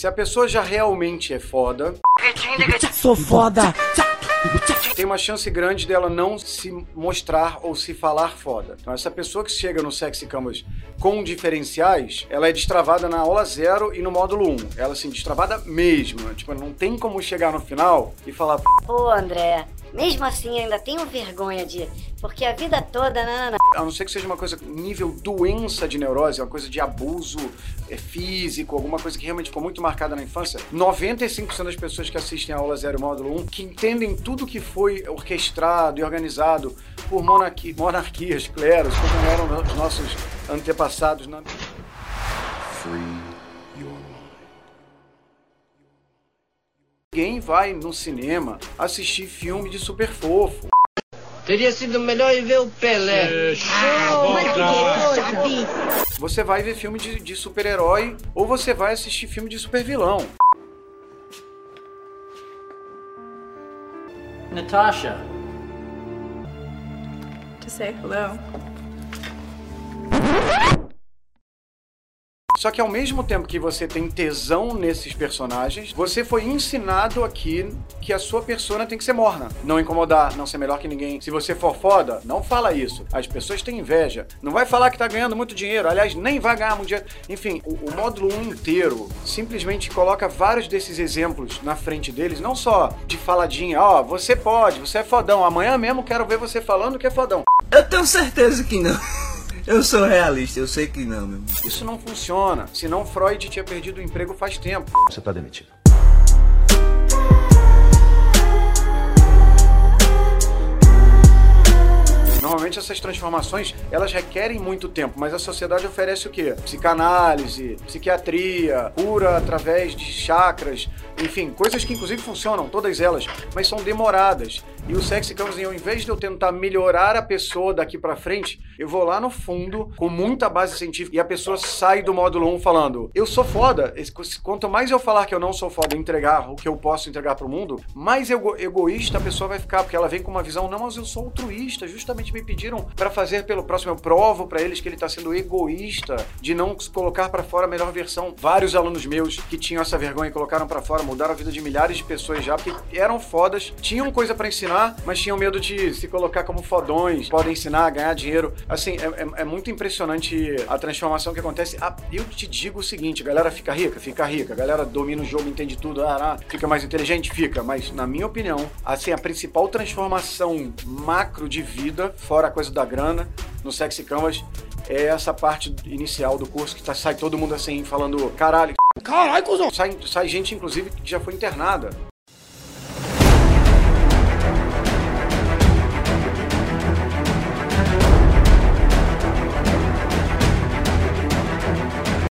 Se a pessoa já realmente é foda, Sou foda. tem uma chance grande dela não se mostrar ou se falar foda. Então, essa pessoa que chega no Sexy Canvas com diferenciais, ela é destravada na aula 0 e no módulo 1. Ela, assim, destravada mesmo. né? Tipo, não tem como chegar no final e falar, Pô, André, mesmo assim ainda tenho vergonha de. Porque a vida toda, não, não, a não ser que seja uma coisa nível doença de neurose, uma coisa de abuso é, físico, alguma coisa que realmente ficou muito marcada na infância, 95% das pessoas que assistem a aula 0 e módulo 1, que entendem tudo que foi orquestrado e organizado por monarqui, monarquias, cleros, como eram os nossos antepassados na... Ninguém vai no cinema assistir filme de super fofo. Teria sido melhor ir ver o Pelé. Você vai ver filme de, de super-herói ou você vai assistir filme de super-vilão. Natasha. To say hello. Só que ao mesmo tempo que você tem tesão nesses personagens, você foi ensinado aqui que a sua persona tem que ser morna. Não incomodar, não ser melhor que ninguém. Se você for foda, não fala isso. As pessoas têm inveja. Não vai falar que tá ganhando muito dinheiro. Aliás, nem vai ganhar muito dinheiro. Enfim, o, o módulo 1 inteiro simplesmente coloca vários desses exemplos na frente deles, não só de faladinha, ó, você pode, você é fodão. Amanhã mesmo quero ver você falando que é fodão. Eu tenho certeza que não. Eu sou realista, eu sei que não, meu irmão. Isso não funciona. Senão Freud tinha perdido o emprego faz tempo. Você tá demitido. Normalmente essas transformações, elas requerem muito tempo, mas a sociedade oferece o quê? Psicanálise, psiquiatria, cura através de chakras, enfim, coisas que inclusive funcionam, todas elas, mas são demoradas. E o Sexy Canvas, ao invés de eu tentar melhorar a pessoa daqui pra frente, eu vou lá no fundo, com muita base científica, e a pessoa sai do módulo 1 falando, eu sou foda. Quanto mais eu falar que eu não sou foda e entregar o que eu posso entregar pro mundo, mais ego- egoísta a pessoa vai ficar, porque ela vem com uma visão, não, mas eu sou altruísta, justamente me pediram pra fazer pelo próximo, eu provo pra eles que ele tá sendo egoísta, de não colocar pra fora a melhor versão. Vários alunos meus que tinham essa vergonha e colocaram pra fora, mudaram a vida de milhares de pessoas já, porque eram fodas, tinham coisa pra ensinar, mas tinham medo de se colocar como fodões, podem ensinar, ganhar dinheiro. Assim, é, é- é muito impressionante a transformação que acontece. Ah, eu te digo o seguinte, a galera fica rica, fica rica, a galera domina o jogo, entende tudo, ah, ah, fica mais inteligente, fica, mas na minha opinião, assim, a principal transformação macro de vida, fora a coisa da grana, no Sexy Canvas, é essa parte inicial do curso que tá, sai todo mundo assim, falando, caralho, Caralho, cuzão. Sai, sai gente, inclusive, que já foi internada